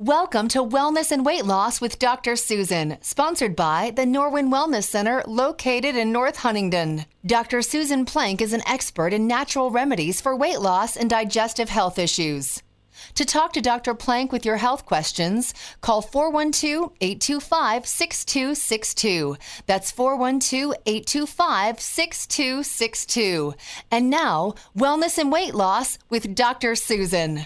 Welcome to Wellness and Weight Loss with Dr. Susan, sponsored by the Norwin Wellness Center located in North Huntingdon. Dr. Susan Plank is an expert in natural remedies for weight loss and digestive health issues. To talk to Dr. Plank with your health questions, call 412 825 6262. That's 412 825 6262. And now, Wellness and Weight Loss with Dr. Susan.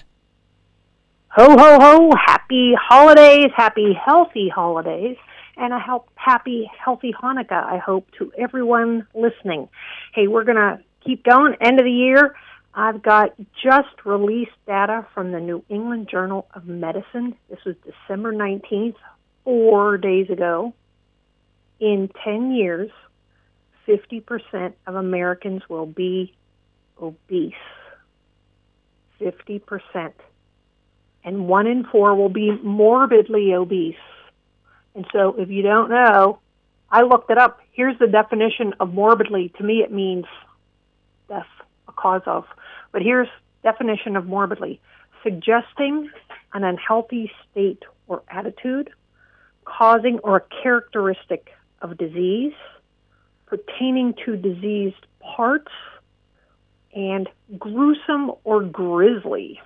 Ho, ho, ho. Happy holidays. Happy, healthy holidays. And a help, happy, healthy Hanukkah, I hope, to everyone listening. Hey, we're going to keep going. End of the year. I've got just released data from the New England Journal of Medicine. This was December 19th, four days ago. In 10 years, 50% of Americans will be obese. 50% and one in four will be morbidly obese. And so, if you don't know, I looked it up. Here's the definition of morbidly. To me, it means death, a cause of. But here's definition of morbidly: suggesting an unhealthy state or attitude, causing or a characteristic of disease, pertaining to diseased parts, and gruesome or grisly.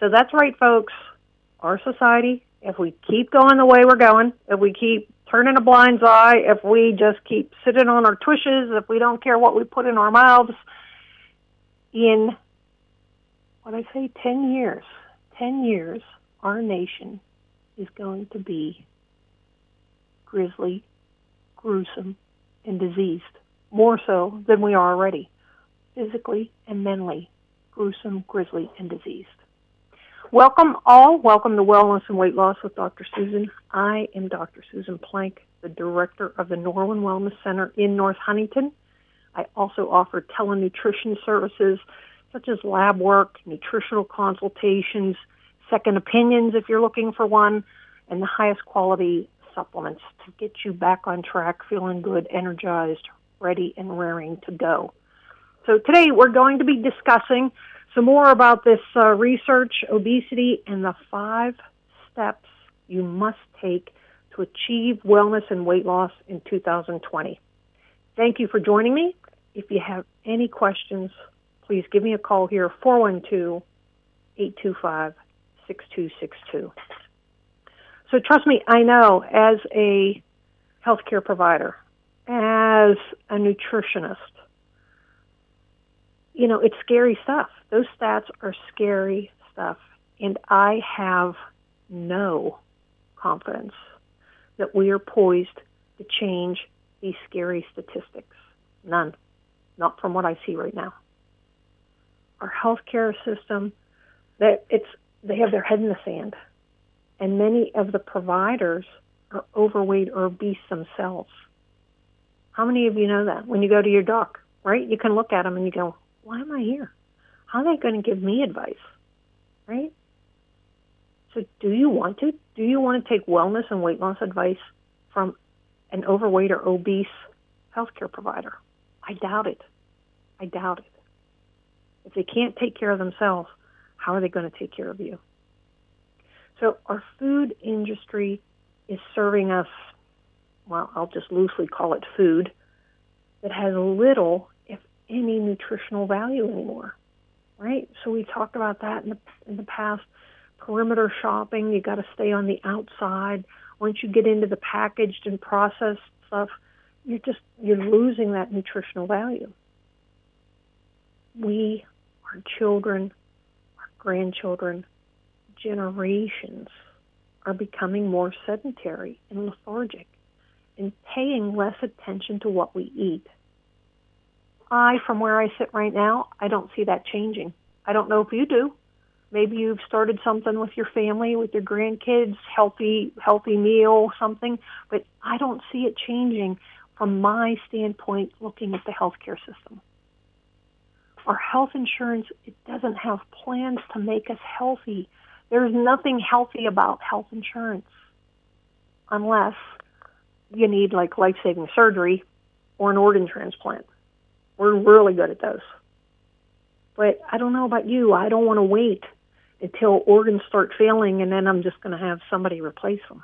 So that's right, folks. Our society, if we keep going the way we're going, if we keep turning a blind eye, if we just keep sitting on our tushes, if we don't care what we put in our mouths, in what I say, 10 years, 10 years, our nation is going to be grisly, gruesome, and diseased, more so than we are already, physically and mentally gruesome, grisly, and diseased. Welcome all. Welcome to Wellness and Weight Loss with Dr. Susan. I am Dr. Susan Plank, the director of the Norwin Wellness Center in North Huntingdon. I also offer telenutrition services such as lab work, nutritional consultations, second opinions if you're looking for one, and the highest quality supplements to get you back on track, feeling good, energized, ready, and raring to go. So today we're going to be discussing some more about this uh, research, obesity, and the five steps you must take to achieve wellness and weight loss in 2020. Thank you for joining me. If you have any questions, please give me a call here, 412 825 6262. So trust me, I know as a healthcare provider, as a nutritionist, you know, it's scary stuff. Those stats are scary stuff. And I have no confidence that we are poised to change these scary statistics. None. Not from what I see right now. Our healthcare system, that it's they have their head in the sand. And many of the providers are overweight or obese themselves. How many of you know that? When you go to your doc, right? You can look at them and you go, why am I here? How are they going to give me advice? Right? So, do you want to? Do you want to take wellness and weight loss advice from an overweight or obese healthcare provider? I doubt it. I doubt it. If they can't take care of themselves, how are they going to take care of you? So, our food industry is serving us, well, I'll just loosely call it food, that has little any nutritional value anymore, right? So we talked about that in the in the past. Perimeter shopping, you got to stay on the outside. Once you get into the packaged and processed stuff, you're just you're losing that nutritional value. We, our children, our grandchildren, generations are becoming more sedentary and lethargic and paying less attention to what we eat. I, from where I sit right now, I don't see that changing. I don't know if you do. Maybe you've started something with your family, with your grandkids, healthy, healthy meal, something, but I don't see it changing from my standpoint looking at the healthcare system. Our health insurance, it doesn't have plans to make us healthy. There's nothing healthy about health insurance unless you need like life saving surgery or an organ transplant. We're really good at those. But I don't know about you. I don't want to wait until organs start failing, and then I'm just going to have somebody replace them.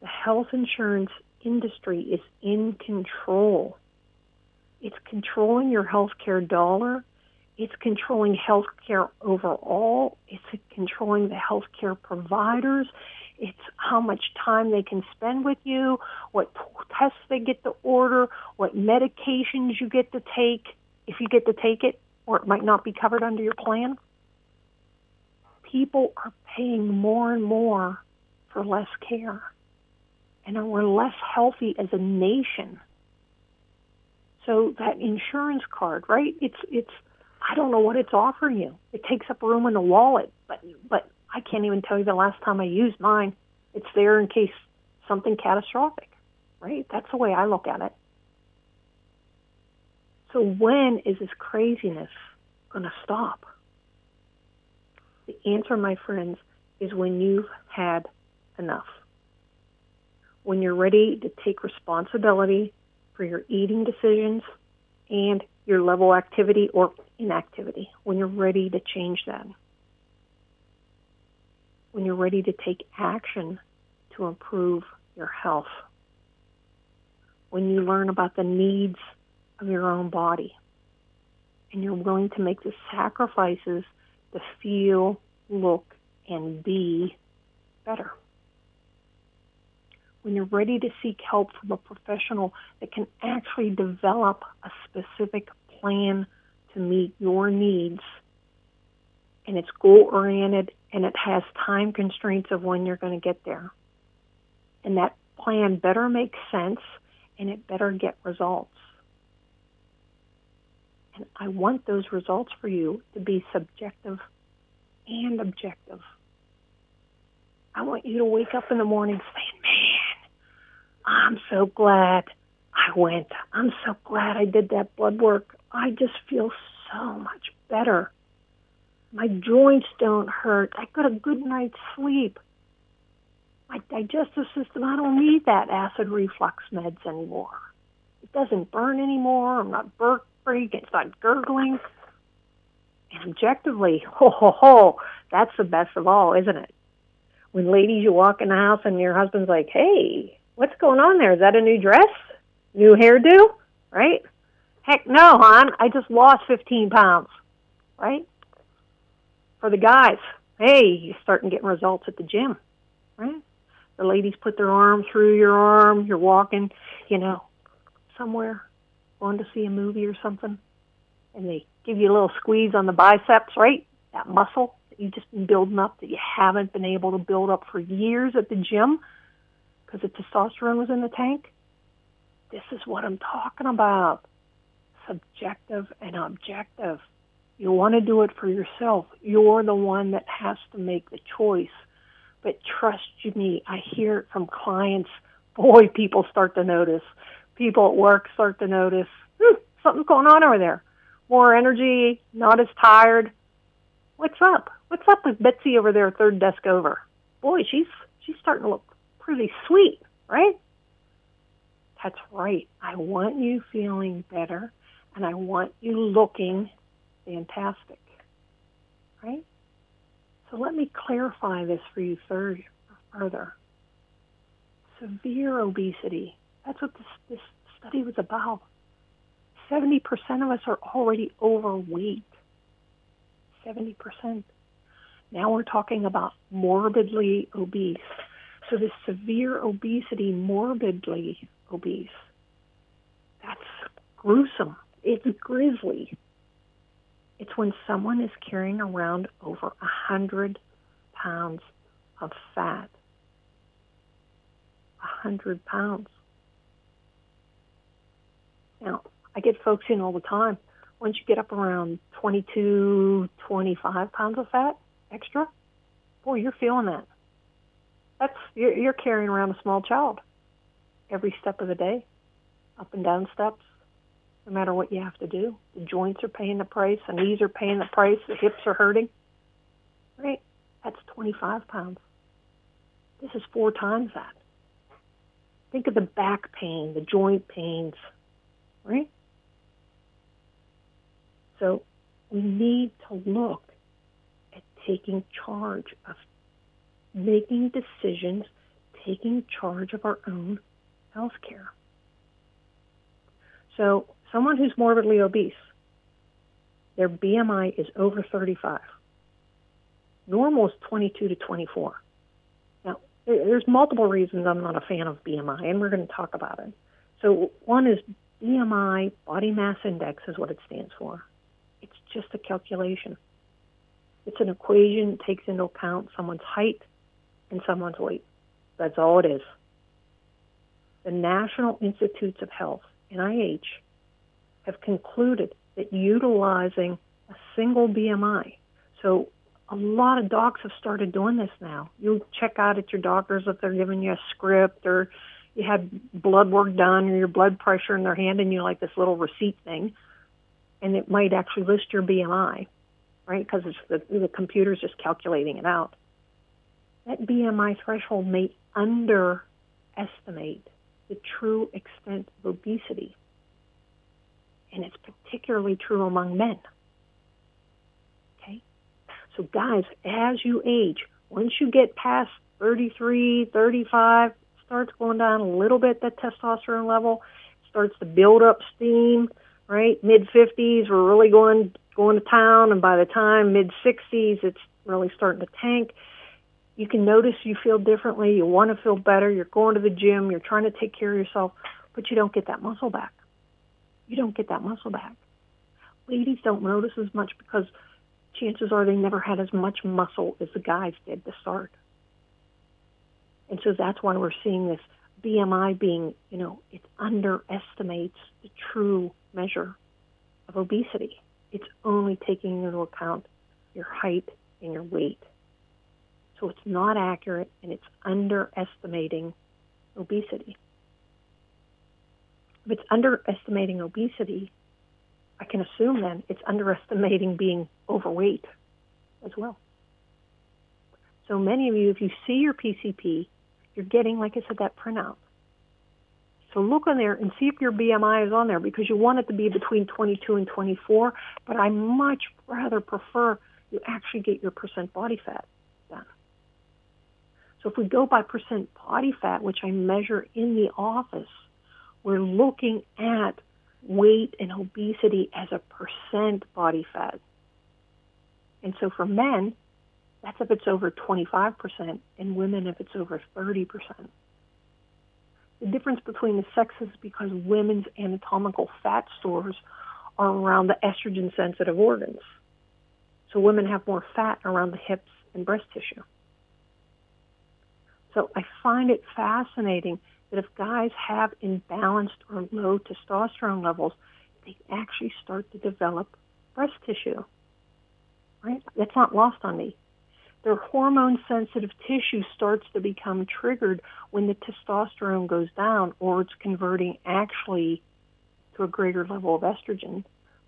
The health insurance industry is in control. It's controlling your healthcare dollar. It's controlling healthcare overall. It's controlling the healthcare providers. It's how much time they can spend with you, what tests they get to order, what medications you get to take, if you get to take it, or it might not be covered under your plan. People are paying more and more for less care. And we're less healthy as a nation. So that insurance card, right? It's it's I don't know what it's offering you. It takes up room in the wallet, but but I can't even tell you the last time I used mine. It's there in case something catastrophic, right? That's the way I look at it. So when is this craziness going to stop? The answer, my friends, is when you've had enough. When you're ready to take responsibility for your eating decisions and your level activity or inactivity, when you're ready to change that when you're ready to take action to improve your health. When you learn about the needs of your own body and you're willing to make the sacrifices to feel, look, and be better. When you're ready to seek help from a professional that can actually develop a specific plan to meet your needs and it's goal oriented and it has time constraints of when you're going to get there. And that plan better makes sense and it better get results. And I want those results for you to be subjective and objective. I want you to wake up in the morning saying, Man, I'm so glad I went. I'm so glad I did that blood work. I just feel so much better. My joints don't hurt. I got a good night's sleep. My digestive system, I don't need that acid reflux meds anymore. It doesn't burn anymore. I'm not burp freak. It's not gurgling. And objectively, ho ho ho, that's the best of all, isn't it? When ladies, you walk in the house and your husband's like, hey, what's going on there? Is that a new dress? New hairdo? Right? Heck no, hon. I just lost 15 pounds. Right? for the guys, hey, you're starting getting results at the gym, right? The ladies put their arm through your arm, you're walking, you know, somewhere, going to see a movie or something, and they give you a little squeeze on the biceps, right? That muscle that you've just been building up that you haven't been able to build up for years at the gym because the testosterone was in the tank. This is what I'm talking about. Subjective and objective. You want to do it for yourself. You're the one that has to make the choice. But trust you me, I hear it from clients. Boy, people start to notice. People at work start to notice. Hmm, something's going on over there. More energy, not as tired. What's up? What's up with Betsy over there, third desk over? Boy, she's she's starting to look pretty sweet, right? That's right. I want you feeling better, and I want you looking fantastic. Right? So let me clarify this for you further. Severe obesity, that's what this, this study was about. 70% of us are already overweight. 70%. Now we're talking about morbidly obese. So this severe obesity, morbidly obese, that's gruesome. It's grisly. It's when someone is carrying around over a hundred pounds of fat. A hundred pounds. Now, I get folks in all the time. Once you get up around 22, 25 pounds of fat extra, boy, you're feeling that. That's you're, you're carrying around a small child every step of the day, up and down steps, no matter what you have to do. The joints are paying the price, the knees are paying the price, the hips are hurting. Right? That's 25 pounds. This is four times that. Think of the back pain, the joint pains, right? So we need to look at taking charge of making decisions, taking charge of our own health care. So, someone who's morbidly obese, their BMI is over 35. Normal is 22 to 24. Now, there's multiple reasons I'm not a fan of BMI, and we're going to talk about it. So, one is BMI, body mass index, is what it stands for. It's just a calculation. It's an equation that takes into account someone's height and someone's weight. That's all it is. The National Institutes of Health, NIH, have concluded that utilizing a single BMI, so a lot of docs have started doing this now. You check out at your doctor's if they're giving you a script or you had blood work done or your blood pressure and they're handing you like this little receipt thing and it might actually list your BMI, right? Because the, the computer's just calculating it out. That BMI threshold may underestimate the true extent of obesity. And it's particularly true among men. Okay? So, guys, as you age, once you get past 33, 35, starts going down a little bit, that testosterone level starts to build up steam right? Mid 50s, we're really going going to town, and by the time mid 60s, it's really starting to tank. You can notice you feel differently. You want to feel better. You're going to the gym. You're trying to take care of yourself, but you don't get that muscle back. You don't get that muscle back. Ladies don't notice as much because chances are they never had as much muscle as the guys did to start. And so that's why we're seeing this BMI being, you know, it underestimates the true measure of obesity. It's only taking into account your height and your weight. So it's not accurate and it's underestimating obesity. If it's underestimating obesity, I can assume then it's underestimating being overweight as well. So many of you, if you see your PCP, you're getting, like I said, that printout. So look on there and see if your BMI is on there because you want it to be between 22 and 24. But I much rather prefer you actually get your percent body fat done. So if we go by percent body fat, which I measure in the office, we're looking at weight and obesity as a percent body fat. And so for men, that's if it's over 25%, and women if it's over 30%. The difference between the sexes is because women's anatomical fat stores are around the estrogen sensitive organs. So women have more fat around the hips and breast tissue. So I find it fascinating that if guys have imbalanced or low testosterone levels, they actually start to develop breast tissue. Right? That's not lost on me their hormone sensitive tissue starts to become triggered when the testosterone goes down or it's converting actually to a greater level of estrogen.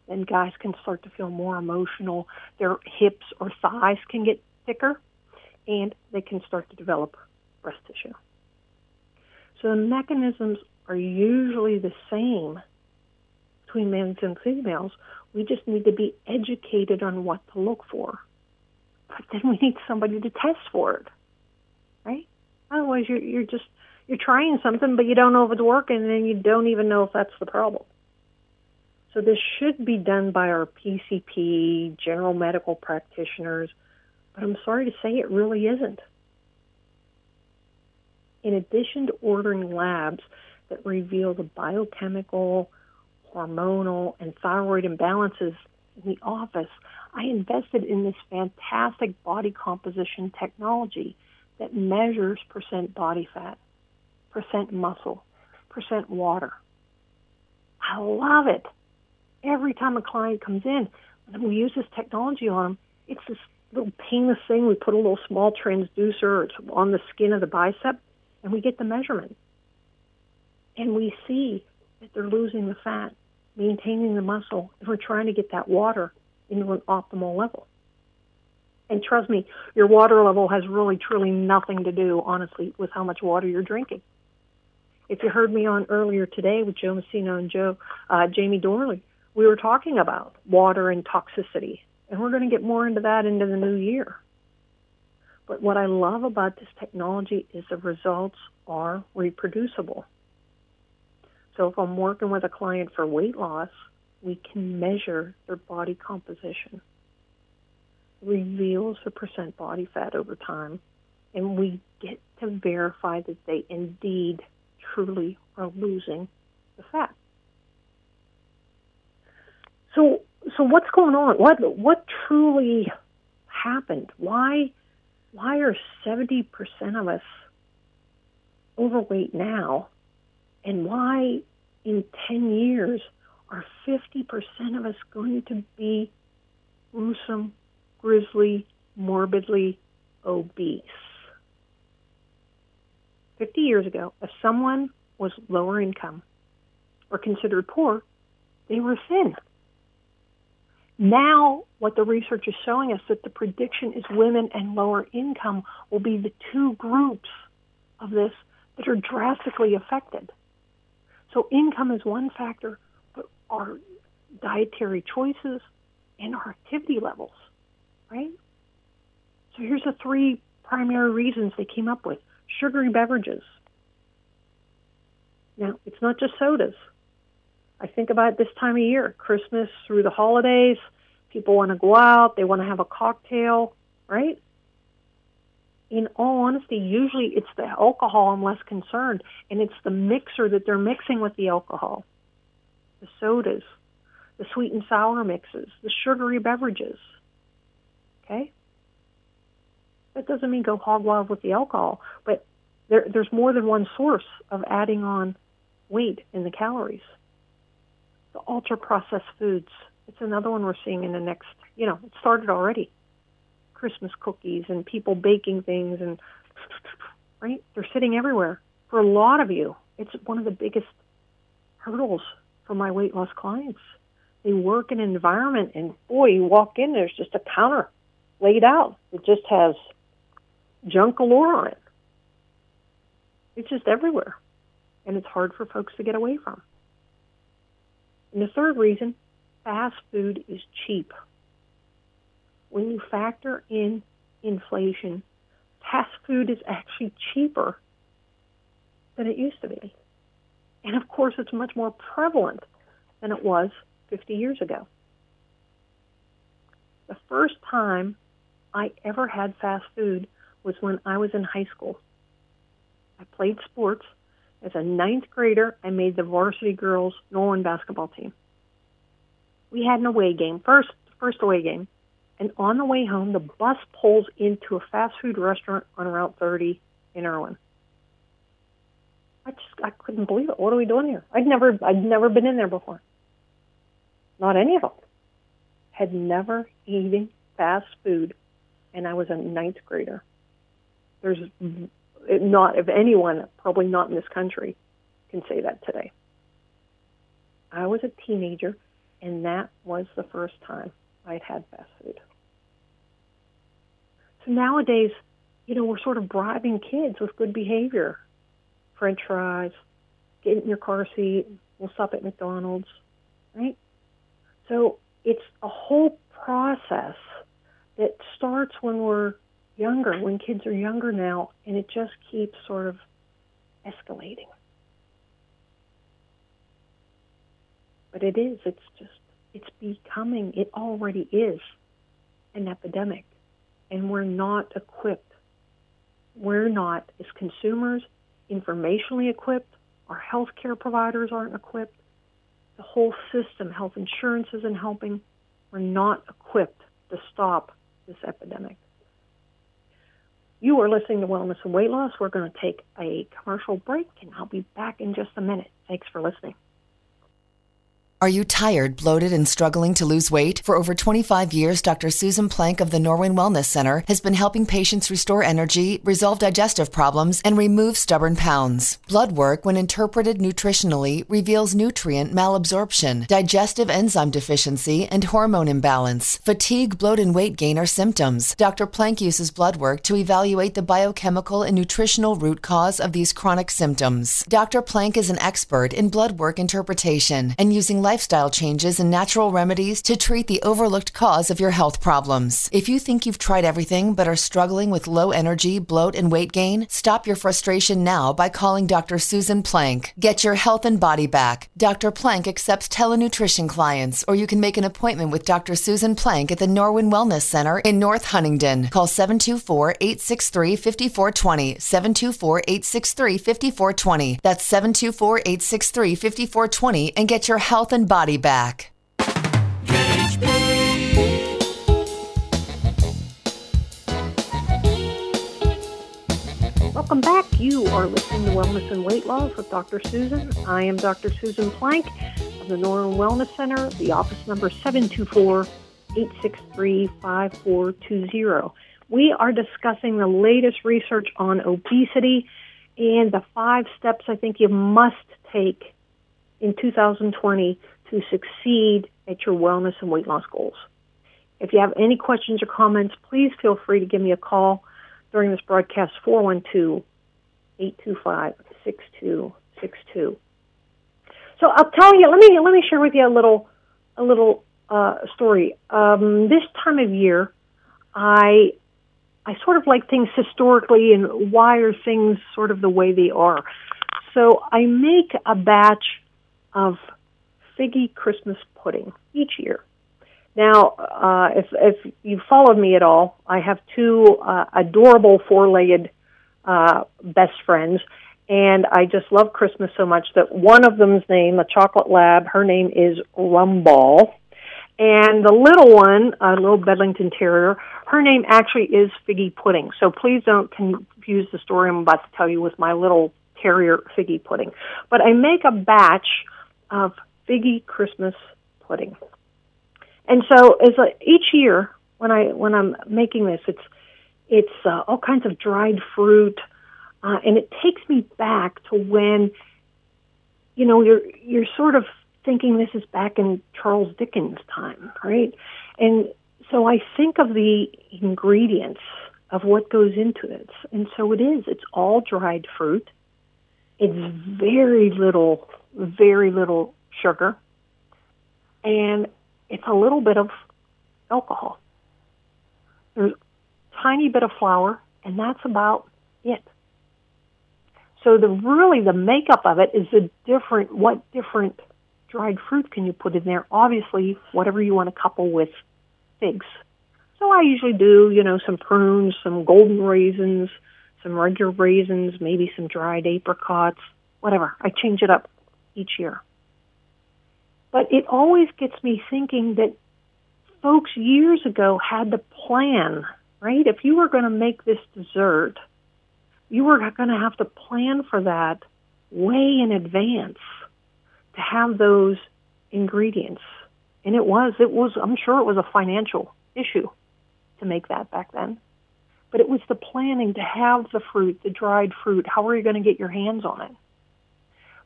Then guys can start to feel more emotional. Their hips or thighs can get thicker and they can start to develop breast tissue. So the mechanisms are usually the same between males and females. We just need to be educated on what to look for but then we need somebody to test for it, right? Otherwise, you're you're just you're trying something, but you don't know if it's working, and you don't even know if that's the problem. So this should be done by our PCP, general medical practitioners, but I'm sorry to say it really isn't. In addition to ordering labs that reveal the biochemical, hormonal, and thyroid imbalances in the office, I invested in this fantastic body composition technology that measures percent body fat, percent muscle, percent water. I love it. Every time a client comes in, we use this technology on them, it's this little painless thing. We put a little small transducer it's on the skin of the bicep, and we get the measurement. And we see that they're losing the fat, maintaining the muscle, and we're trying to get that water into an optimal level. And trust me, your water level has really, truly nothing to do, honestly, with how much water you're drinking. If you heard me on earlier today with Joe Messina and Joe uh, Jamie Dorley, we were talking about water and toxicity, and we're going to get more into that into the new year. But what I love about this technology is the results are reproducible. So if I'm working with a client for weight loss, we can measure their body composition, reveals the percent body fat over time, and we get to verify that they indeed truly are losing the fat. So so what's going on? What what truly happened? Why why are 70% of us overweight now? And why in 10 years are 50% of us going to be gruesome, grisly, morbidly obese? 50 years ago, if someone was lower income or considered poor, they were thin. Now, what the research is showing us that the prediction is women and lower income will be the two groups of this that are drastically affected. So, income is one factor, but our dietary choices and our activity levels, right? So, here's the three primary reasons they came up with sugary beverages. Now, it's not just sodas. I think about this time of year, Christmas through the holidays. People want to go out, they want to have a cocktail, right? In all honesty, usually it's the alcohol I'm less concerned, and it's the mixer that they're mixing with the alcohol the sodas, the sweet and sour mixes, the sugary beverages. Okay? That doesn't mean go hog wild with the alcohol, but there, there's more than one source of adding on weight in the calories the ultra processed foods. It's another one we're seeing in the next, you know, it started already. Christmas cookies and people baking things and right? They're sitting everywhere. For a lot of you, it's one of the biggest hurdles for my weight loss clients. They work in an environment and boy, you walk in, there's just a counter laid out. It just has junk galore on it. It's just everywhere. And it's hard for folks to get away from. And the third reason, fast food is cheap. When you factor in inflation, fast food is actually cheaper than it used to be. And of course, it's much more prevalent than it was 50 years ago. The first time I ever had fast food was when I was in high school. I played sports as a ninth grader, I made the varsity girls Norwin basketball team. We had an away game, first first away game, and on the way home, the bus pulls into a fast food restaurant on Route 30 in Irwin. I just I couldn't believe it. What are we doing here? I'd never I'd never been in there before. Not any of them. Had never eaten fast food, and I was a ninth grader. There's not if anyone, probably not in this country, can say that today. I was a teenager, and that was the first time I'd had fast food. So nowadays, you know, we're sort of bribing kids with good behavior. French fries, get in your car seat, we'll stop at McDonald's, right? So it's a whole process that starts when we're younger, when kids are younger now, and it just keeps sort of escalating. But it is, it's just, it's becoming, it already is an epidemic. And we're not equipped. We're not, as consumers, informationally equipped. Our healthcare providers aren't equipped. The whole system, health insurance isn't helping. We're not equipped to stop this epidemic. You are listening to Wellness and Weight Loss. We're going to take a commercial break, and I'll be back in just a minute. Thanks for listening. Are you tired, bloated, and struggling to lose weight? For over 25 years, Dr. Susan Plank of the Norwin Wellness Center has been helping patients restore energy, resolve digestive problems, and remove stubborn pounds. Blood work, when interpreted nutritionally, reveals nutrient malabsorption, digestive enzyme deficiency, and hormone imbalance. Fatigue, bloat, and weight gain are symptoms. Dr. Plank uses blood work to evaluate the biochemical and nutritional root cause of these chronic symptoms. Dr. Plank is an expert in blood work interpretation and using lifestyle changes and natural remedies to treat the overlooked cause of your health problems. If you think you've tried everything but are struggling with low energy, bloat, and weight gain, stop your frustration now by calling Dr. Susan Plank. Get your health and body back. Dr. Plank accepts telenutrition clients, or you can make an appointment with Dr. Susan Plank at the Norwin Wellness Center in North Huntingdon. Call 724 863 5420. 724 863 5420. That's 724 863 5420 and get your health and body back. Welcome back. You are listening to Wellness and Weight Loss with Dr. Susan. I am Dr. Susan Plank of the Norwin Wellness Center. The office number 724 863 5420. We are discussing the latest research on obesity and the five steps I think you must take in 2020 to succeed at your wellness and weight loss goals. If you have any questions or comments, please feel free to give me a call during this broadcast 412 825 6262. So I'll tell you, let me let me share with you a little a little uh, story. Um, this time of year, I I sort of like things historically and why are things sort of the way they are. So I make a batch of figgy Christmas pudding each year. Now, uh, if if you followed me at all, I have two uh, adorable four-legged uh, best friends, and I just love Christmas so much that one of them's name, a chocolate lab, her name is Rumball, and the little one, a little Bedlington Terrier, her name actually is Figgy Pudding. So please don't confuse the story I'm about to tell you with my little terrier Figgy Pudding. But I make a batch of Figgy Christmas pudding. And so as a, each year when I when I'm making this, it's it's uh, all kinds of dried fruit, uh, and it takes me back to when you know you're you're sort of thinking this is back in Charles Dickens' time, right? And so I think of the ingredients of what goes into it. And so it is. It's all dried fruit. It's very little, very little sugar. And it's a little bit of alcohol. There's a tiny bit of flour, and that's about it. So the really the makeup of it is the different what different dried fruit can you put in there? Obviously, whatever you want to couple with figs. So I usually do, you know, some prunes, some golden raisins, some regular raisins, maybe some dried apricots, whatever. I change it up each year. But it always gets me thinking that folks years ago had to plan, right? If you were going to make this dessert, you were going to have to plan for that way in advance to have those ingredients. And it was, it was, I'm sure it was a financial issue to make that back then. But it was the planning to have the fruit, the dried fruit. How are you going to get your hands on it?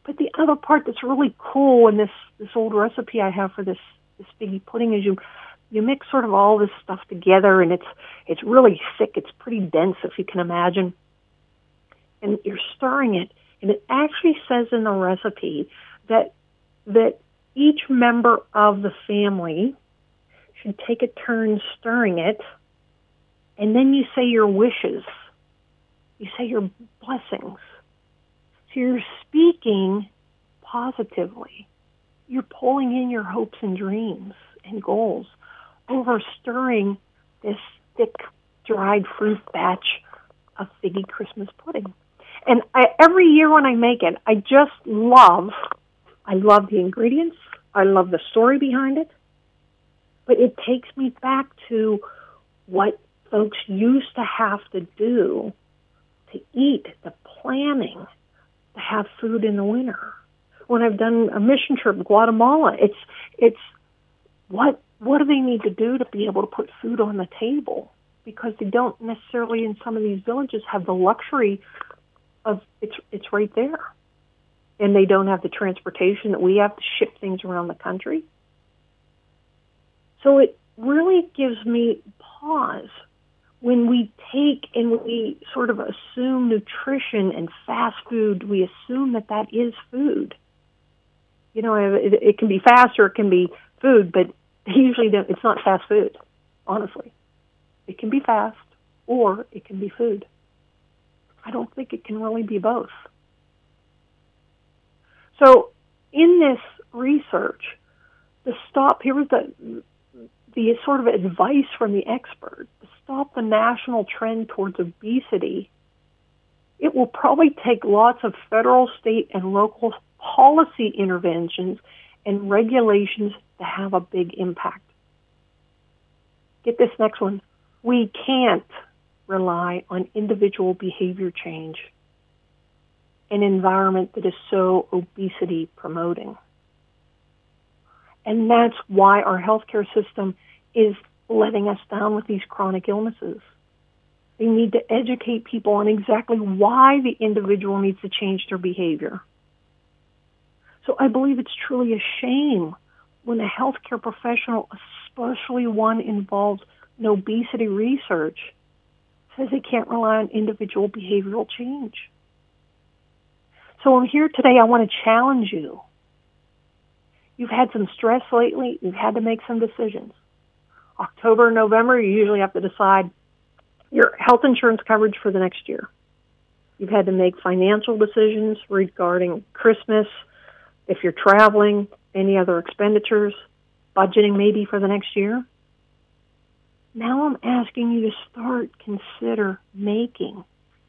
But the other part that's really cool in this this old recipe I have for this this figgy pudding is you you mix sort of all this stuff together and it's it's really thick. It's pretty dense if you can imagine. And you're stirring it, and it actually says in the recipe that that each member of the family should take a turn stirring it, and then you say your wishes. You say your blessings. So you're speaking positively. You're pulling in your hopes and dreams and goals over stirring this thick dried fruit batch of figgy Christmas pudding. And I, every year when I make it, I just love I love the ingredients. I love the story behind it. But it takes me back to what folks used to have to do to eat, the planning have food in the winter. When I've done a mission trip in Guatemala, it's it's what what do they need to do to be able to put food on the table? Because they don't necessarily in some of these villages have the luxury of it's it's right there and they don't have the transportation that we have to ship things around the country. So it really gives me pause when we take and we sort of assume nutrition and fast food, we assume that that is food. You know, it, it can be fast or it can be food, but usually it's not fast food, honestly. It can be fast or it can be food. I don't think it can really be both. So, in this research, the stop here was the the sort of advice from the expert to stop the national trend towards obesity. It will probably take lots of federal, state, and local policy interventions and regulations to have a big impact. Get this next one. We can't rely on individual behavior change, in an environment that is so obesity promoting. And that's why our healthcare system is letting us down with these chronic illnesses. They need to educate people on exactly why the individual needs to change their behavior. So I believe it's truly a shame when a healthcare professional, especially one involved in obesity research, says they can't rely on individual behavioral change. So I'm here today. I want to challenge you. You've had some stress lately. You've had to make some decisions. October, November, you usually have to decide your health insurance coverage for the next year. You've had to make financial decisions regarding Christmas, if you're traveling, any other expenditures, budgeting maybe for the next year. Now I'm asking you to start consider making,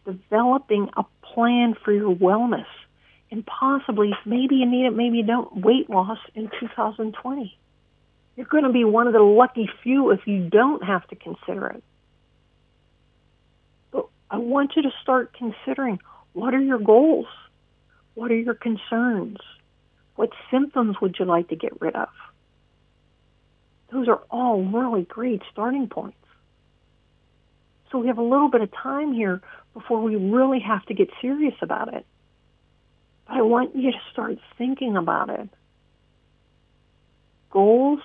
developing a plan for your wellness and possibly maybe you need it, maybe you don't, weight loss in 2020. You're going to be one of the lucky few if you don't have to consider it. But I want you to start considering what are your goals? What are your concerns? What symptoms would you like to get rid of? Those are all really great starting points. So we have a little bit of time here before we really have to get serious about it. But I want you to start thinking about it. Goals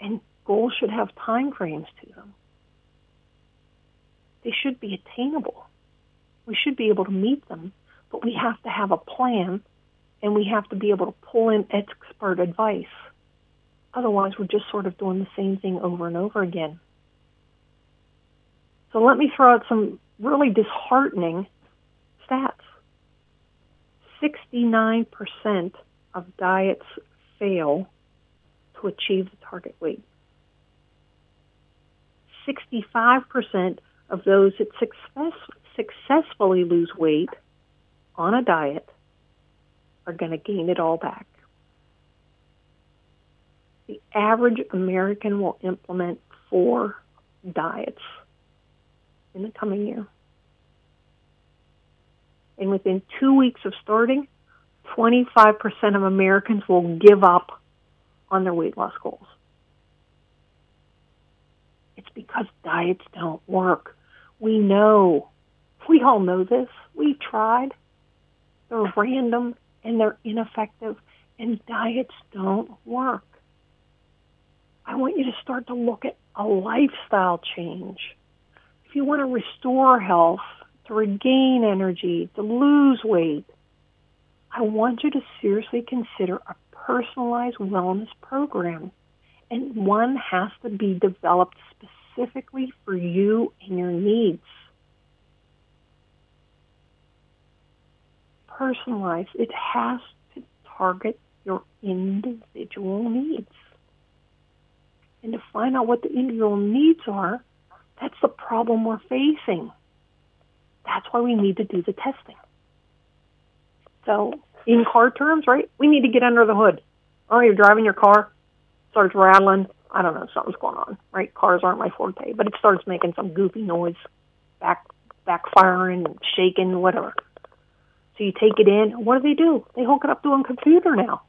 and goals should have time frames to them. They should be attainable. We should be able to meet them, but we have to have a plan and we have to be able to pull in expert advice. Otherwise, we're just sort of doing the same thing over and over again. So let me throw out some really disheartening stats. 69% of diets fail to achieve the target weight. 65% of those that success, successfully lose weight on a diet are going to gain it all back. The average American will implement four diets in the coming year. And within two weeks of starting, 25% of Americans will give up on their weight loss goals. It's because diets don't work. We know. We all know this. We've tried. They're random and they're ineffective, and diets don't work. I want you to start to look at a lifestyle change. If you want to restore health, to regain energy, to lose weight, I want you to seriously consider a personalized wellness program. And one has to be developed specifically for you and your needs. Personalized, it has to target your individual needs. And to find out what the individual needs are, that's the problem we're facing. That's why we need to do the testing. So, in car terms, right, we need to get under the hood. Oh, you're driving your car, starts rattling. I don't know, something's going on, right? Cars aren't my forte, but it starts making some goofy noise, back backfiring, shaking, whatever. So you take it in. What do they do? They hook it up to a computer now.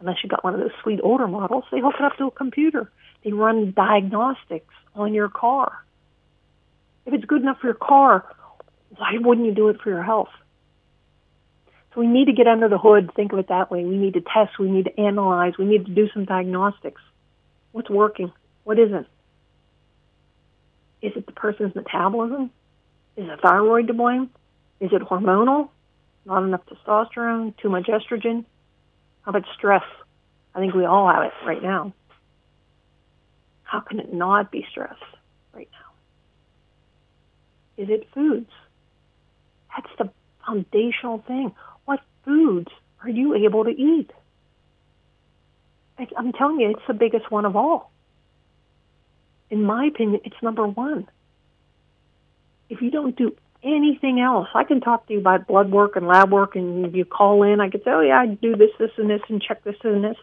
Unless you got one of those sweet older models, they hook it up to a computer. They run diagnostics on your car. If it's good enough for your car, why wouldn't you do it for your health? So we need to get under the hood, think of it that way. We need to test, we need to analyze, we need to do some diagnostics. What's working? What isn't? Is it the person's metabolism? Is it thyroid to blame? Is it hormonal? Not enough testosterone? Too much estrogen? How about stress? I think we all have it right now. How can it not be stress right now? Is it foods? That's the foundational thing. What foods are you able to eat? I'm telling you, it's the biggest one of all. In my opinion, it's number one. If you don't do anything else, I can talk to you about blood work and lab work, and you call in, I could say, oh, yeah, I do this, this, and this, and check this and this.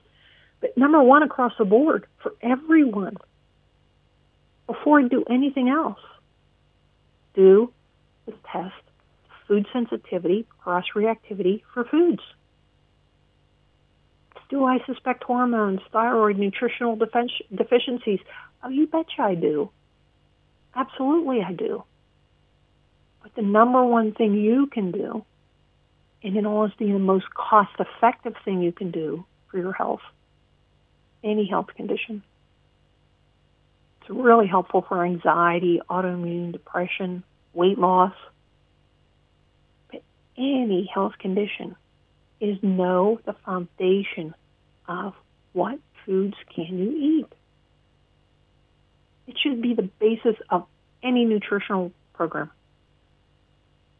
But number one across the board for everyone, before I do anything else, do the test food sensitivity, cross reactivity for foods. Do I suspect hormones, thyroid, nutritional deficiencies? Oh, you betcha I do. Absolutely, I do. But the number one thing you can do, and in honesty, the most cost effective thing you can do for your health, any health condition, it's really helpful for anxiety, autoimmune, depression, weight loss, any health condition is know the foundation of what foods can you eat. It should be the basis of any nutritional program.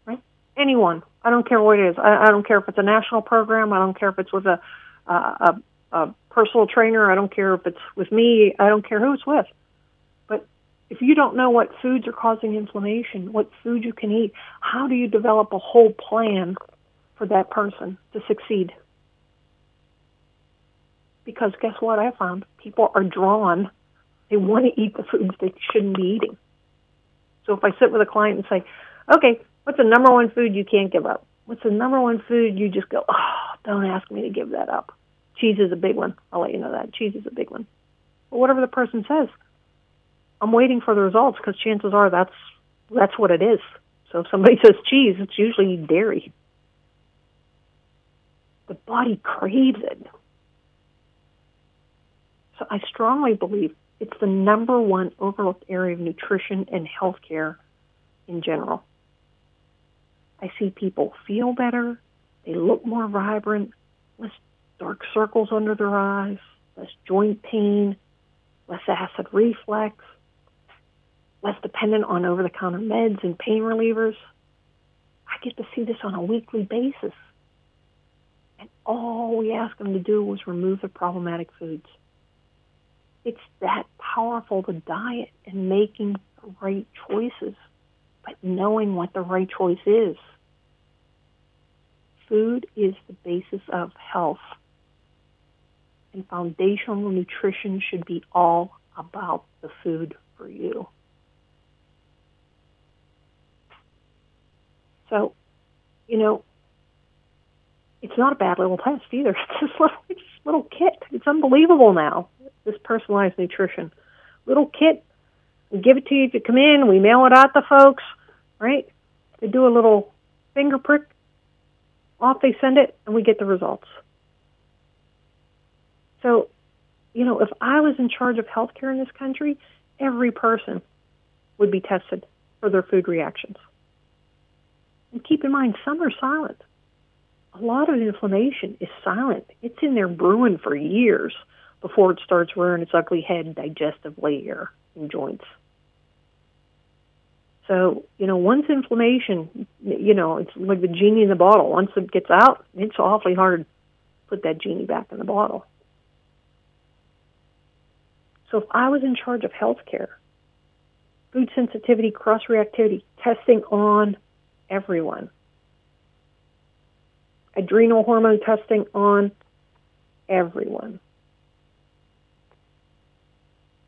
Right? Anyone. I don't care what it is. I, I don't care if it's a national program. I don't care if it's with a, a, a personal trainer. I don't care if it's with me. I don't care who it's with. If you don't know what foods are causing inflammation, what food you can eat, how do you develop a whole plan for that person to succeed? Because guess what I found? People are drawn. They want to eat the foods they shouldn't be eating. So if I sit with a client and say, okay, what's the number one food you can't give up? What's the number one food you just go, oh, don't ask me to give that up? Cheese is a big one. I'll let you know that. Cheese is a big one. But whatever the person says, I'm waiting for the results because chances are that's that's what it is. So if somebody says cheese, it's usually dairy. The body craves it. So I strongly believe it's the number one overlooked area of nutrition and healthcare in general. I see people feel better, they look more vibrant, less dark circles under their eyes, less joint pain, less acid reflux, less dependent on over the counter meds and pain relievers. I get to see this on a weekly basis. And all we ask them to do was remove the problematic foods. It's that powerful to diet and making the right choices, but knowing what the right choice is. Food is the basis of health and foundational nutrition should be all about the food for you. So, you know, it's not a bad little test either. It's this little, it's little kit. It's unbelievable now. This personalized nutrition, little kit. We give it to you if you come in. We mail it out to folks, right? They do a little finger prick. Off they send it, and we get the results. So, you know, if I was in charge of healthcare in this country, every person would be tested for their food reactions. And keep in mind, some are silent. A lot of inflammation is silent. It's in there brewing for years before it starts rearing its ugly head digestively or in joints. So, you know, once inflammation, you know, it's like the genie in the bottle. Once it gets out, it's awfully hard to put that genie back in the bottle. So if I was in charge of healthcare, food sensitivity, cross reactivity, testing on everyone, adrenal hormone testing on everyone,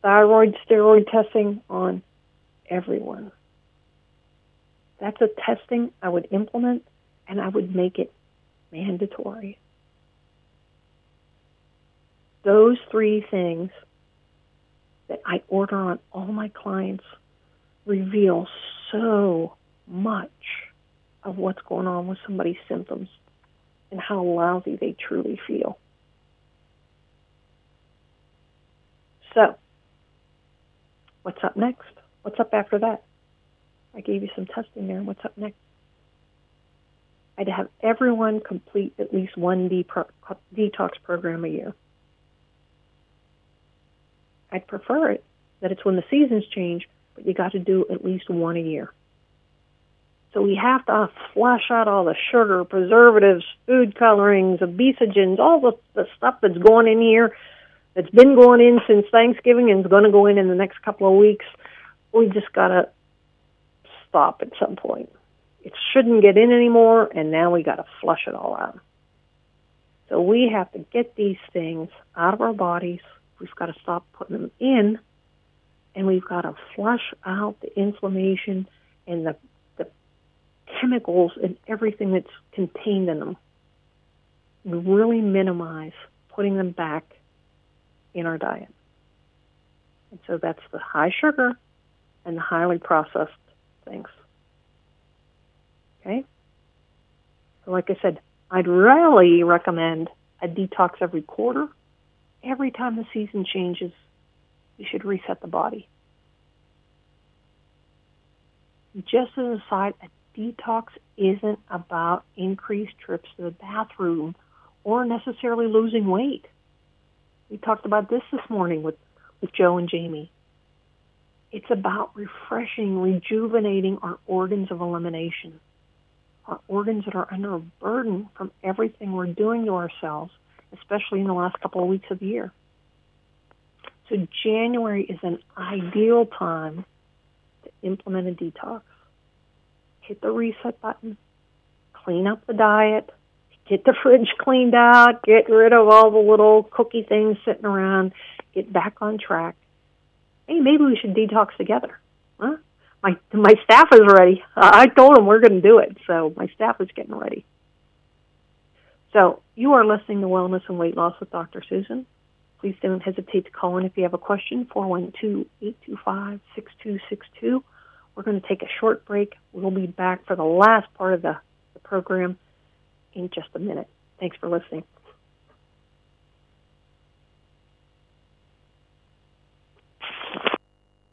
thyroid steroid testing on everyone. That's a testing I would implement and I would make it mandatory. Those three things that I order on all my clients reveal so much of what's going on with somebody's symptoms and how lousy they truly feel. So, what's up next? What's up after that? I gave you some testing there. What's up next? I'd have everyone complete at least one detox program a year. I'd prefer it that it's when the seasons change, but you got to do at least one a year. So we have to flush out all the sugar, preservatives, food colorings, obesogens, all the, the stuff that's going in here, that's been going in since Thanksgiving and is going to go in in the next couple of weeks. We just got to stop at some point. It shouldn't get in anymore, and now we got to flush it all out. So we have to get these things out of our bodies. We've got to stop putting them in, and we've got to flush out the inflammation and the chemicals and everything that's contained in them. We really minimize putting them back in our diet. And so that's the high sugar and the highly processed things. Okay? So, like I said, I'd really recommend a detox every quarter. Every time the season changes, you should reset the body. Just as a side, a detox isn't about increased trips to the bathroom or necessarily losing weight. We talked about this this morning with, with Joe and Jamie. It's about refreshing, rejuvenating our organs of elimination, our organs that are under a burden from everything we're doing to ourselves, especially in the last couple of weeks of the year. So January is an ideal time to implement a detox hit the reset button, clean up the diet, get the fridge cleaned out, get rid of all the little cookie things sitting around, get back on track. Hey, maybe we should detox together. Huh? My my staff is ready. I told them we're going to do it, so my staff is getting ready. So you are listening to Wellness and Weight Loss with Dr. Susan. Please don't hesitate to call in if you have a question, 412 825 6262 we're going to take a short break. We'll be back for the last part of the, the program in just a minute. Thanks for listening.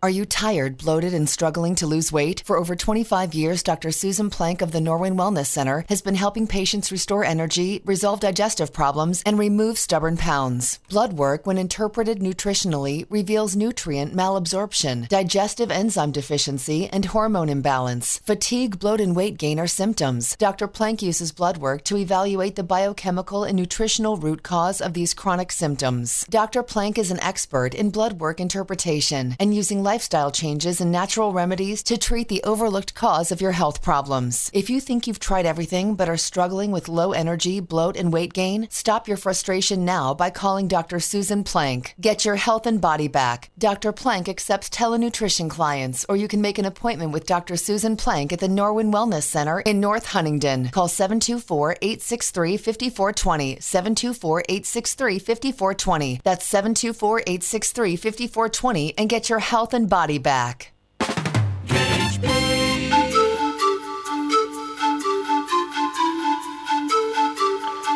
Are you tired, bloated, and struggling to lose weight? For over 25 years, Dr. Susan Plank of the Norwin Wellness Center has been helping patients restore energy, resolve digestive problems, and remove stubborn pounds. Blood work, when interpreted nutritionally, reveals nutrient malabsorption, digestive enzyme deficiency, and hormone imbalance. Fatigue, bloat, and weight gain are symptoms. Dr. Plank uses blood work to evaluate the biochemical and nutritional root cause of these chronic symptoms. Dr. Plank is an expert in blood work interpretation and using lifestyle changes and natural remedies to treat the overlooked cause of your health problems. If you think you've tried everything but are struggling with low energy, bloat, and weight gain, stop your frustration now by calling Dr. Susan Plank. Get your health and body back. Dr. Plank accepts telenutrition clients, or you can make an appointment with Dr. Susan Plank at the Norwin Wellness Center in North Huntingdon. Call 724 863 5420. 724 863 5420. That's 724 863 5420 and get your health and body back.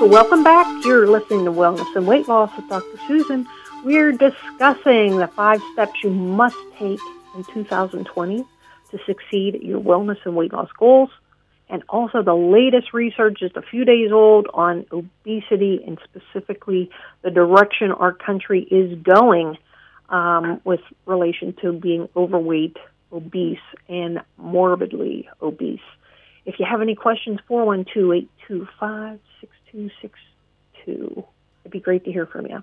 Welcome back. You're listening to Wellness and Weight Loss with Dr. Susan. We're discussing the five steps you must take in 2020 to succeed at your wellness and weight loss goals. And also the latest research, just a few days old, on obesity and specifically the direction our country is going um, with relation to being overweight, obese, and morbidly obese. If you have any questions, 412 825 6262. It'd be great to hear from you.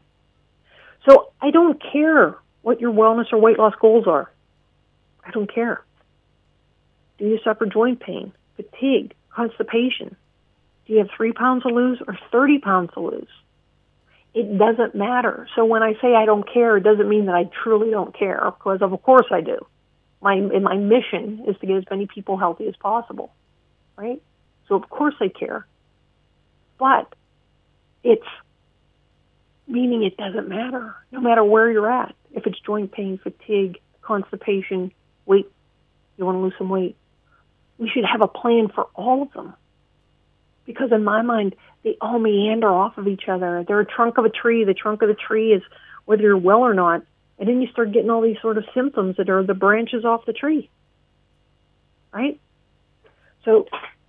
So I don't care what your wellness or weight loss goals are. I don't care. Do you suffer joint pain, fatigue, constipation? Do you have three pounds to lose or 30 pounds to lose? It doesn't matter. So when I say I don't care, it doesn't mean that I truly don't care, because of course I do. My and my mission is to get as many people healthy as possible, right? So of course I care, but it's meaning it doesn't matter, no matter where you're at. If it's joint pain, fatigue, constipation, weight, you want to lose some weight, we should have a plan for all of them because in my mind they all meander off of each other. They're a trunk of a tree. The trunk of the tree is whether you're well or not. And then you start getting all these sort of symptoms that are the branches off the tree. Right? So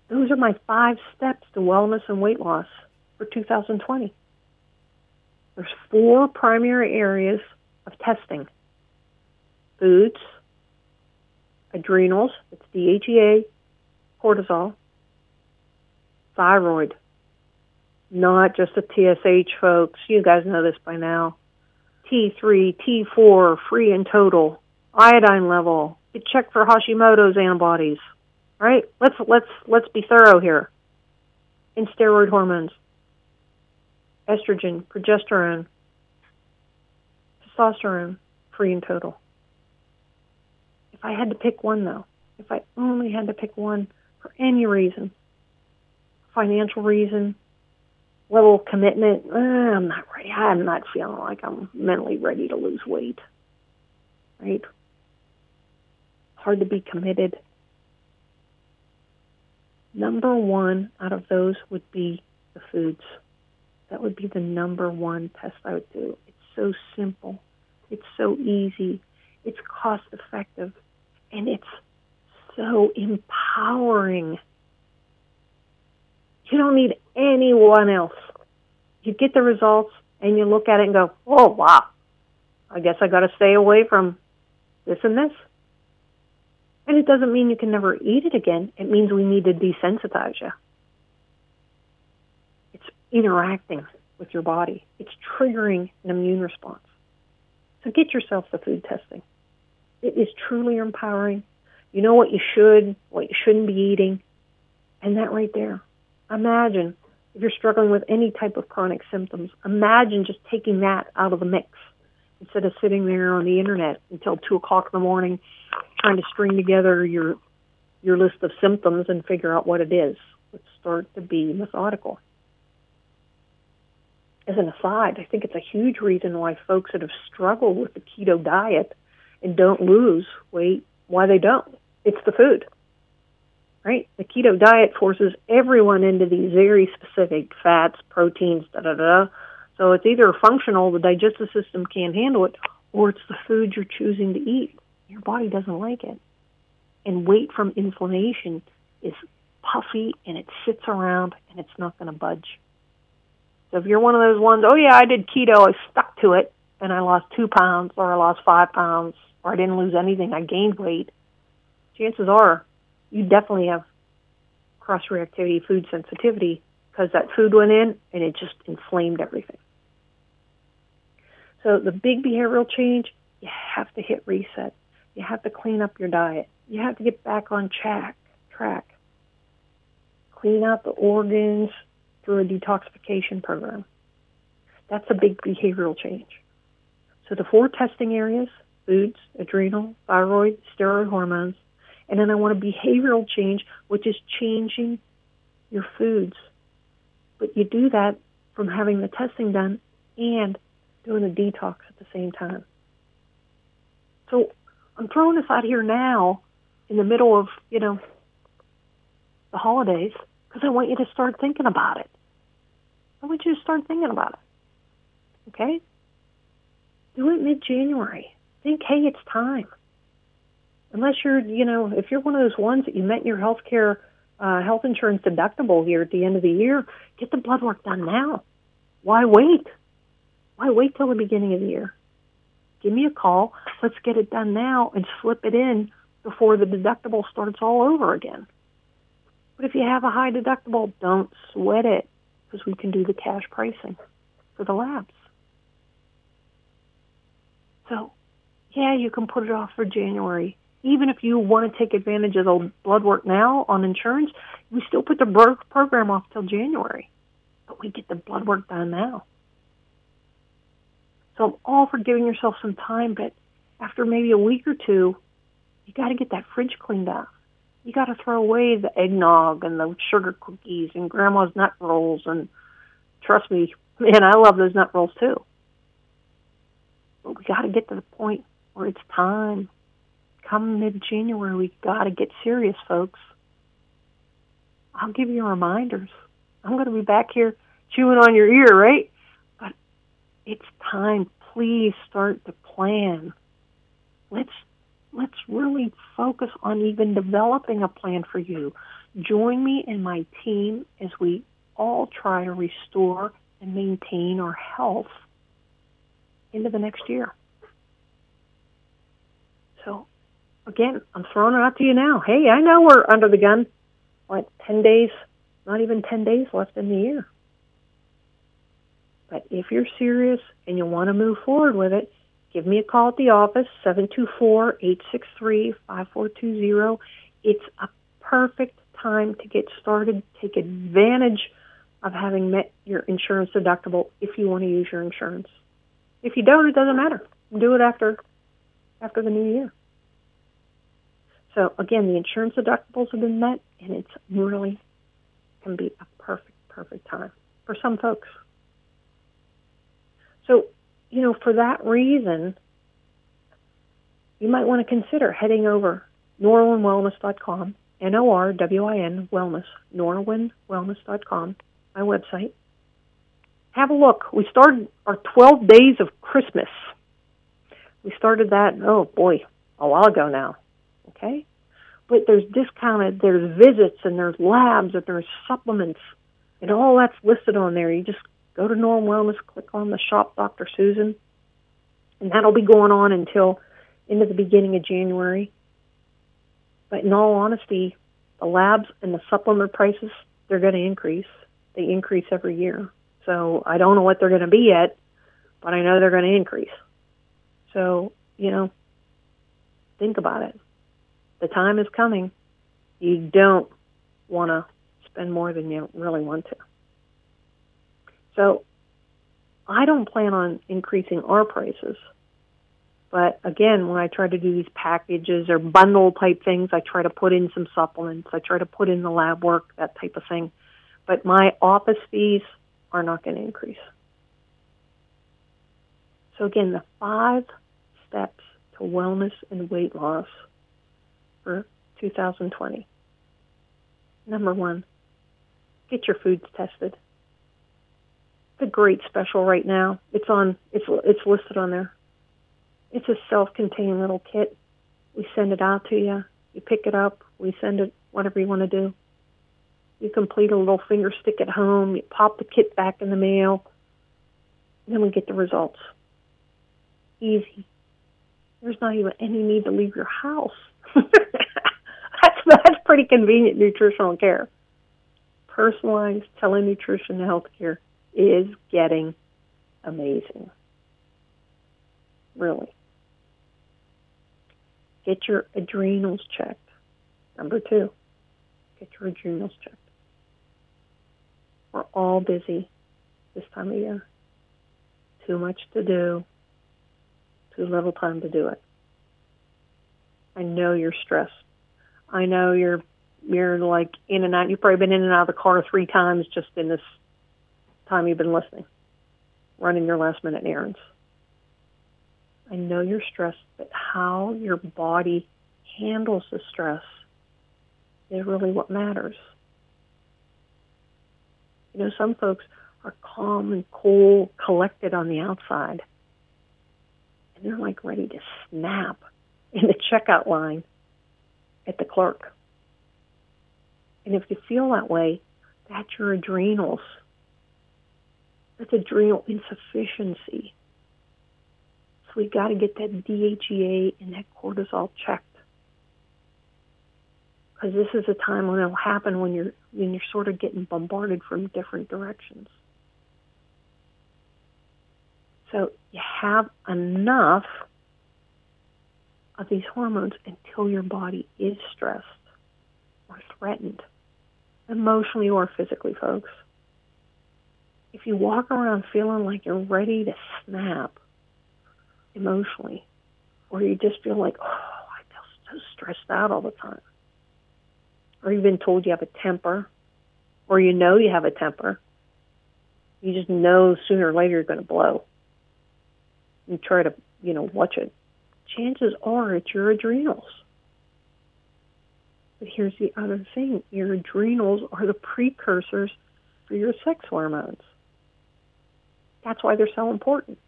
those are my five steps to wellness and weight loss for 2020. There's four primary areas of testing foods, adrenals, it's DHEA, cortisol, thyroid, not just the TSH, folks. You guys know this by now. T3, T4, free and total, iodine level. Get checked for Hashimoto's antibodies. Right? Let's let's let's be thorough here. And steroid hormones, estrogen, progesterone, testosterone, free and total. If I had to pick one, though, if I only had to pick one for any reason, financial reason, level of commitment, eh, I'm not ready. I'm not feeling like I'm mentally ready to lose weight. Right? Hard to be committed. Number one out of those would be the foods. That would be the number one test I would do. It's so simple. It's so easy. It's cost effective. And it's so empowering. You don't need anyone else. You get the results and you look at it and go, oh, wow, I guess I got to stay away from this and this. And it doesn't mean you can never eat it again. It means we need to desensitize you. It's interacting with your body, it's triggering an immune response. So get yourself the food testing. It is truly empowering. You know what you should, what you shouldn't be eating, and that right there. Imagine if you're struggling with any type of chronic symptoms, imagine just taking that out of the mix instead of sitting there on the internet until two o'clock in the morning trying to string together your your list of symptoms and figure out what it is. Let's start to be methodical. As an aside, I think it's a huge reason why folks that have struggled with the keto diet and don't lose weight, why they don't. It's the food. Right? The keto diet forces everyone into these very specific fats, proteins, da da da. So it's either functional, the digestive system can't handle it, or it's the food you're choosing to eat. Your body doesn't like it. And weight from inflammation is puffy and it sits around and it's not going to budge. So if you're one of those ones, oh yeah, I did keto, I stuck to it, and I lost two pounds, or I lost five pounds, or I didn't lose anything, I gained weight, chances are you definitely have cross reactivity food sensitivity because that food went in and it just inflamed everything. So the big behavioral change, you have to hit reset. You have to clean up your diet. You have to get back on track. Track. Clean out the organs through a detoxification program. That's a big behavioral change. So the four testing areas foods, adrenal, thyroid, steroid hormones. And then I want a behavioral change, which is changing your foods. But you do that from having the testing done and doing a detox at the same time. So I'm throwing this out here now in the middle of, you know, the holidays because I want you to start thinking about it. I want you to start thinking about it. Okay? Do it mid January think, hey, it's time. Unless you're, you know, if you're one of those ones that you met your health care, uh, health insurance deductible here at the end of the year, get the blood work done now. Why wait? Why wait till the beginning of the year? Give me a call. Let's get it done now and slip it in before the deductible starts all over again. But if you have a high deductible, don't sweat it because we can do the cash pricing for the labs. So yeah, you can put it off for January. Even if you want to take advantage of the blood work now on insurance, we still put the program off till January. But we get the blood work done now. So I'm all for giving yourself some time, but after maybe a week or two, you got to get that fridge cleaned out. You got to throw away the eggnog and the sugar cookies and grandma's nut rolls. And trust me, man, I love those nut rolls too. But we got to get to the point where it's time. Come mid January, we got to get serious, folks. I'll give you reminders. I'm going to be back here chewing on your ear, right? But it's time. Please start to plan. Let's let's really focus on even developing a plan for you. Join me and my team as we all try to restore and maintain our health into the next year. So, again, I'm throwing it out to you now. Hey, I know we're under the gun. What, 10 days? Not even 10 days left in the year. But if you're serious and you want to move forward with it, give me a call at the office, 724-863-5420. It's a perfect time to get started. Take advantage of having met your insurance deductible if you want to use your insurance. If you don't, it doesn't matter. Do it after after the new year. So again, the insurance deductibles have been met, and it's really can be a perfect, perfect time for some folks. So, you know, for that reason, you might want to consider heading over norwinwellness.com, N-O-R-W-I-N, wellness, norwinwellness.com, my website. Have a look. We started our 12 days of Christmas. We started that, oh boy, a while ago now. Okay? But there's discounted, there's visits, and there's labs, and there's supplements, and all that's listed on there. You just go to Norwin Wellness, click on the shop Dr. Susan, and that'll be going on until into the beginning of January. But in all honesty, the labs and the supplement prices, they're going to increase. They increase every year. So I don't know what they're going to be yet, but I know they're going to increase. So, you know, think about it. The time is coming. You don't want to spend more than you really want to. So I don't plan on increasing our prices. But again, when I try to do these packages or bundle type things, I try to put in some supplements. I try to put in the lab work, that type of thing. But my office fees are not going to increase. So again, the five steps to wellness and weight loss for 2020. Number one, get your foods tested It's a great special right now. It's on. It's it's listed on there. It's a self-contained little kit. We send it out to you. You pick it up. We send it whatever you want to do. You complete a little finger stick at home. You pop the kit back in the mail. Then we get the results. Easy. There's not even any need to leave your house. that's that's pretty convenient nutritional care. Personalized telenutrition healthcare is getting amazing. Really. Get your adrenals checked. Number two, get your adrenals checked. We're all busy this time of year. Too much to do, too little time to do it. I know you're stressed. I know you're you're like in and out. You've probably been in and out of the car three times just in this time you've been listening, running your last minute errands. I know you're stressed, but how your body handles the stress is really what matters. You know, some folks are calm and cool, collected on the outside, and they're like ready to snap checkout line at the clerk. And if you feel that way, that's your adrenals that's adrenal insufficiency. So we got to get that DHEA and that cortisol checked. Because this is a time when it'll happen when you're when you're sort of getting bombarded from different directions. So you have enough of these hormones until your body is stressed or threatened, emotionally or physically, folks if you walk around feeling like you're ready to snap emotionally, or you just feel like, oh, I feel so stressed out all the time, or you've been told you have a temper, or you know you have a temper, you just know sooner or later you're going to blow. You try to, you know, watch it. Chances are it's your adrenals. But here's the other thing your adrenals are the precursors for your sex hormones. That's why they're so important.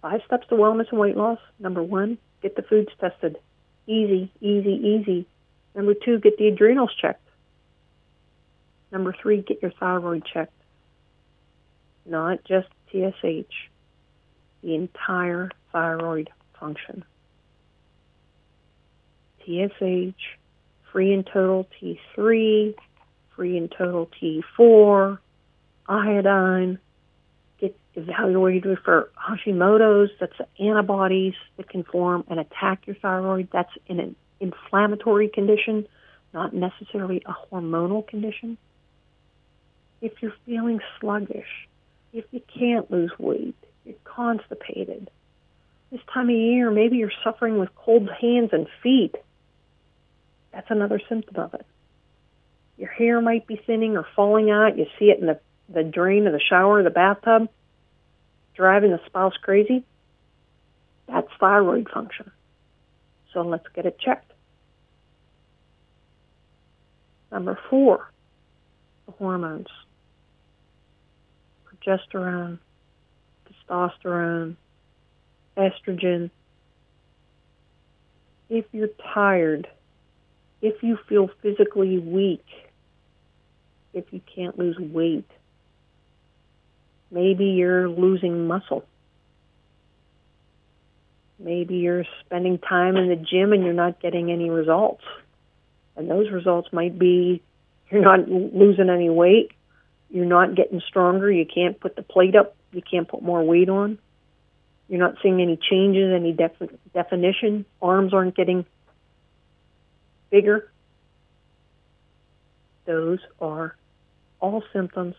Five steps to wellness and weight loss. Number one, get the foods tested. Easy, easy, easy. Number two, get the adrenals checked. Number three, get your thyroid checked. Not just TSH, the entire thyroid function. TSH, free and total T3, free and total T4, iodine, get evaluated for Hashimoto's, that's antibodies that can form and attack your thyroid. That's in an inflammatory condition, not necessarily a hormonal condition. If you're feeling sluggish, if you can't lose weight, you're constipated, this time of year, maybe you're suffering with cold hands and feet. That's another symptom of it. Your hair might be thinning or falling out. You see it in the, the drain of the shower or the bathtub, driving the spouse crazy. That's thyroid function. So let's get it checked. Number four, the hormones progesterone, testosterone, estrogen. If you're tired, if you feel physically weak, if you can't lose weight, maybe you're losing muscle. Maybe you're spending time in the gym and you're not getting any results. And those results might be you're not losing any weight, you're not getting stronger, you can't put the plate up, you can't put more weight on. You're not seeing any changes, any def- definition. Arms aren't getting bigger. Those are all symptoms.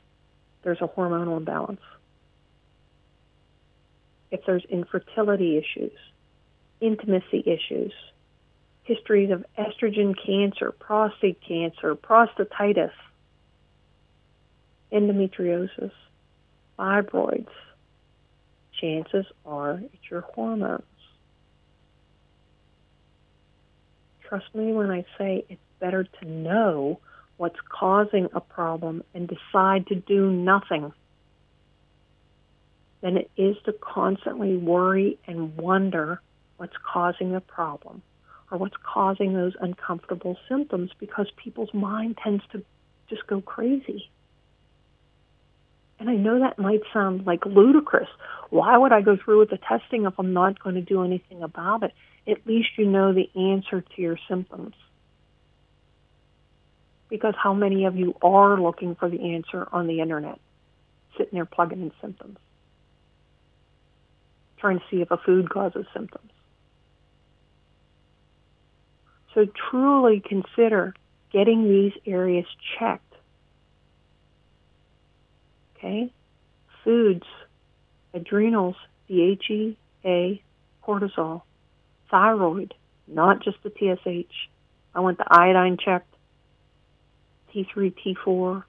There's a hormonal imbalance. If there's infertility issues, intimacy issues, histories of estrogen cancer, prostate cancer, prostatitis, endometriosis, fibroids, chances are it's your hormones. Trust me when I say it's better to know what's causing a problem and decide to do nothing than it is to constantly worry and wonder what's causing the problem or what's causing those uncomfortable symptoms because people's mind tends to just go crazy. And I know that might sound like ludicrous. Why would I go through with the testing if I'm not going to do anything about it? At least you know the answer to your symptoms. Because how many of you are looking for the answer on the internet, sitting there plugging in symptoms, trying to see if a food causes symptoms? So truly consider getting these areas checked Okay? Foods, adrenals, DHEA, cortisol, thyroid, not just the TSH. I want the iodine checked, T3, T4,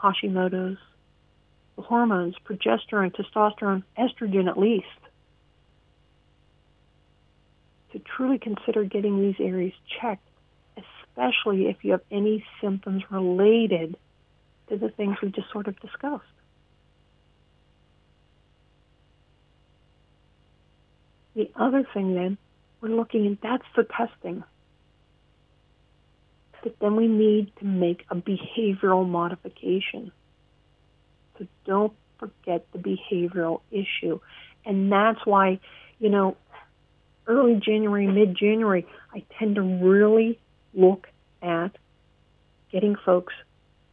Hashimoto's, the hormones, progesterone, testosterone, estrogen at least. To truly consider getting these areas checked, especially if you have any symptoms related to the things we just sort of discussed. The other thing then, we're looking and that's the testing. But then we need to make a behavioral modification. So don't forget the behavioral issue. And that's why, you know, early January, mid January, I tend to really look at getting folks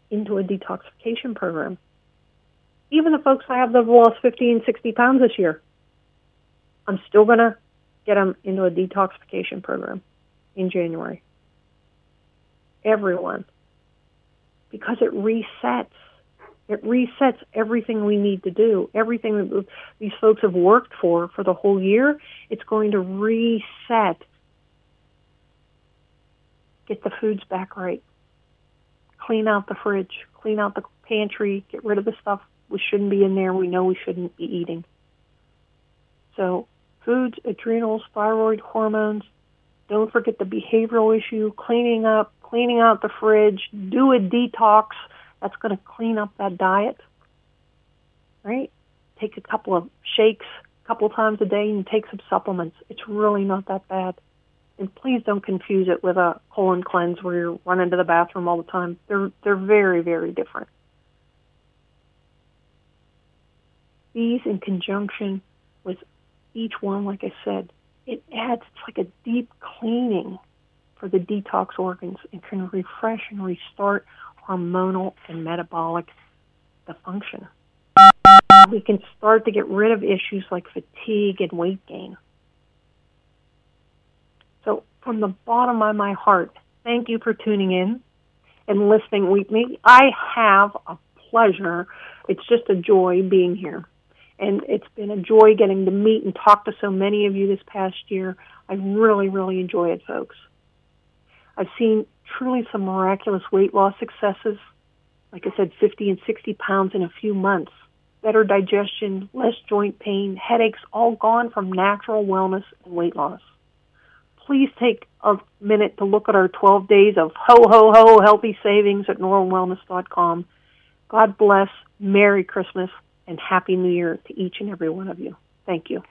into a detoxification program. Even the folks I have that have lost 15, 60 pounds this year, I'm still going to get them into a detoxification program in January. Everyone. Because it resets. It resets everything we need to do. Everything that these folks have worked for for the whole year, it's going to reset. Get the foods back right. Clean out the fridge. Clean out the pantry. Get rid of the stuff we shouldn't be in there. We know we shouldn't be eating. So foods, adrenals, thyroid hormones. Don't forget the behavioral issue, cleaning up, cleaning out the fridge, do a detox. That's going to clean up that diet. Right? Take a couple of shakes a couple times a day and take some supplements. It's really not that bad. And please don't confuse it with a colon cleanse where you're running to the bathroom all the time. They're they're very very different. These in conjunction with each one, like I said, it adds it's like a deep cleaning for the detox organs and can refresh and restart hormonal and metabolic the function. We can start to get rid of issues like fatigue and weight gain. So, from the bottom of my heart, thank you for tuning in and listening with me. I have a pleasure. It's just a joy being here. And it's been a joy getting to meet and talk to so many of you this past year. I really, really enjoy it, folks. I've seen truly some miraculous weight loss successes. Like I said, 50 and 60 pounds in a few months. Better digestion, less joint pain, headaches, all gone from natural wellness and weight loss. Please take a minute to look at our 12 days of ho, ho, ho healthy savings at norwinwellness.com. God bless. Merry Christmas and Happy New Year to each and every one of you. Thank you.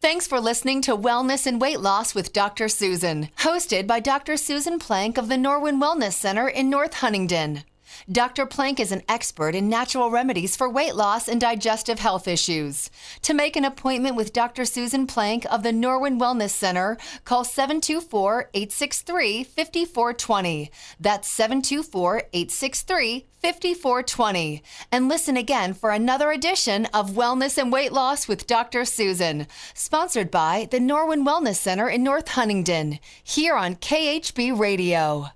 Thanks for listening to Wellness and Weight Loss with Dr. Susan, hosted by Dr. Susan Plank of the Norwin Wellness Center in North Huntingdon. Dr. Plank is an expert in natural remedies for weight loss and digestive health issues. To make an appointment with Dr. Susan Plank of the Norwin Wellness Center, call 724 863 5420. That's 724 863 5420. And listen again for another edition of Wellness and Weight Loss with Dr. Susan, sponsored by the Norwin Wellness Center in North Huntingdon, here on KHB Radio.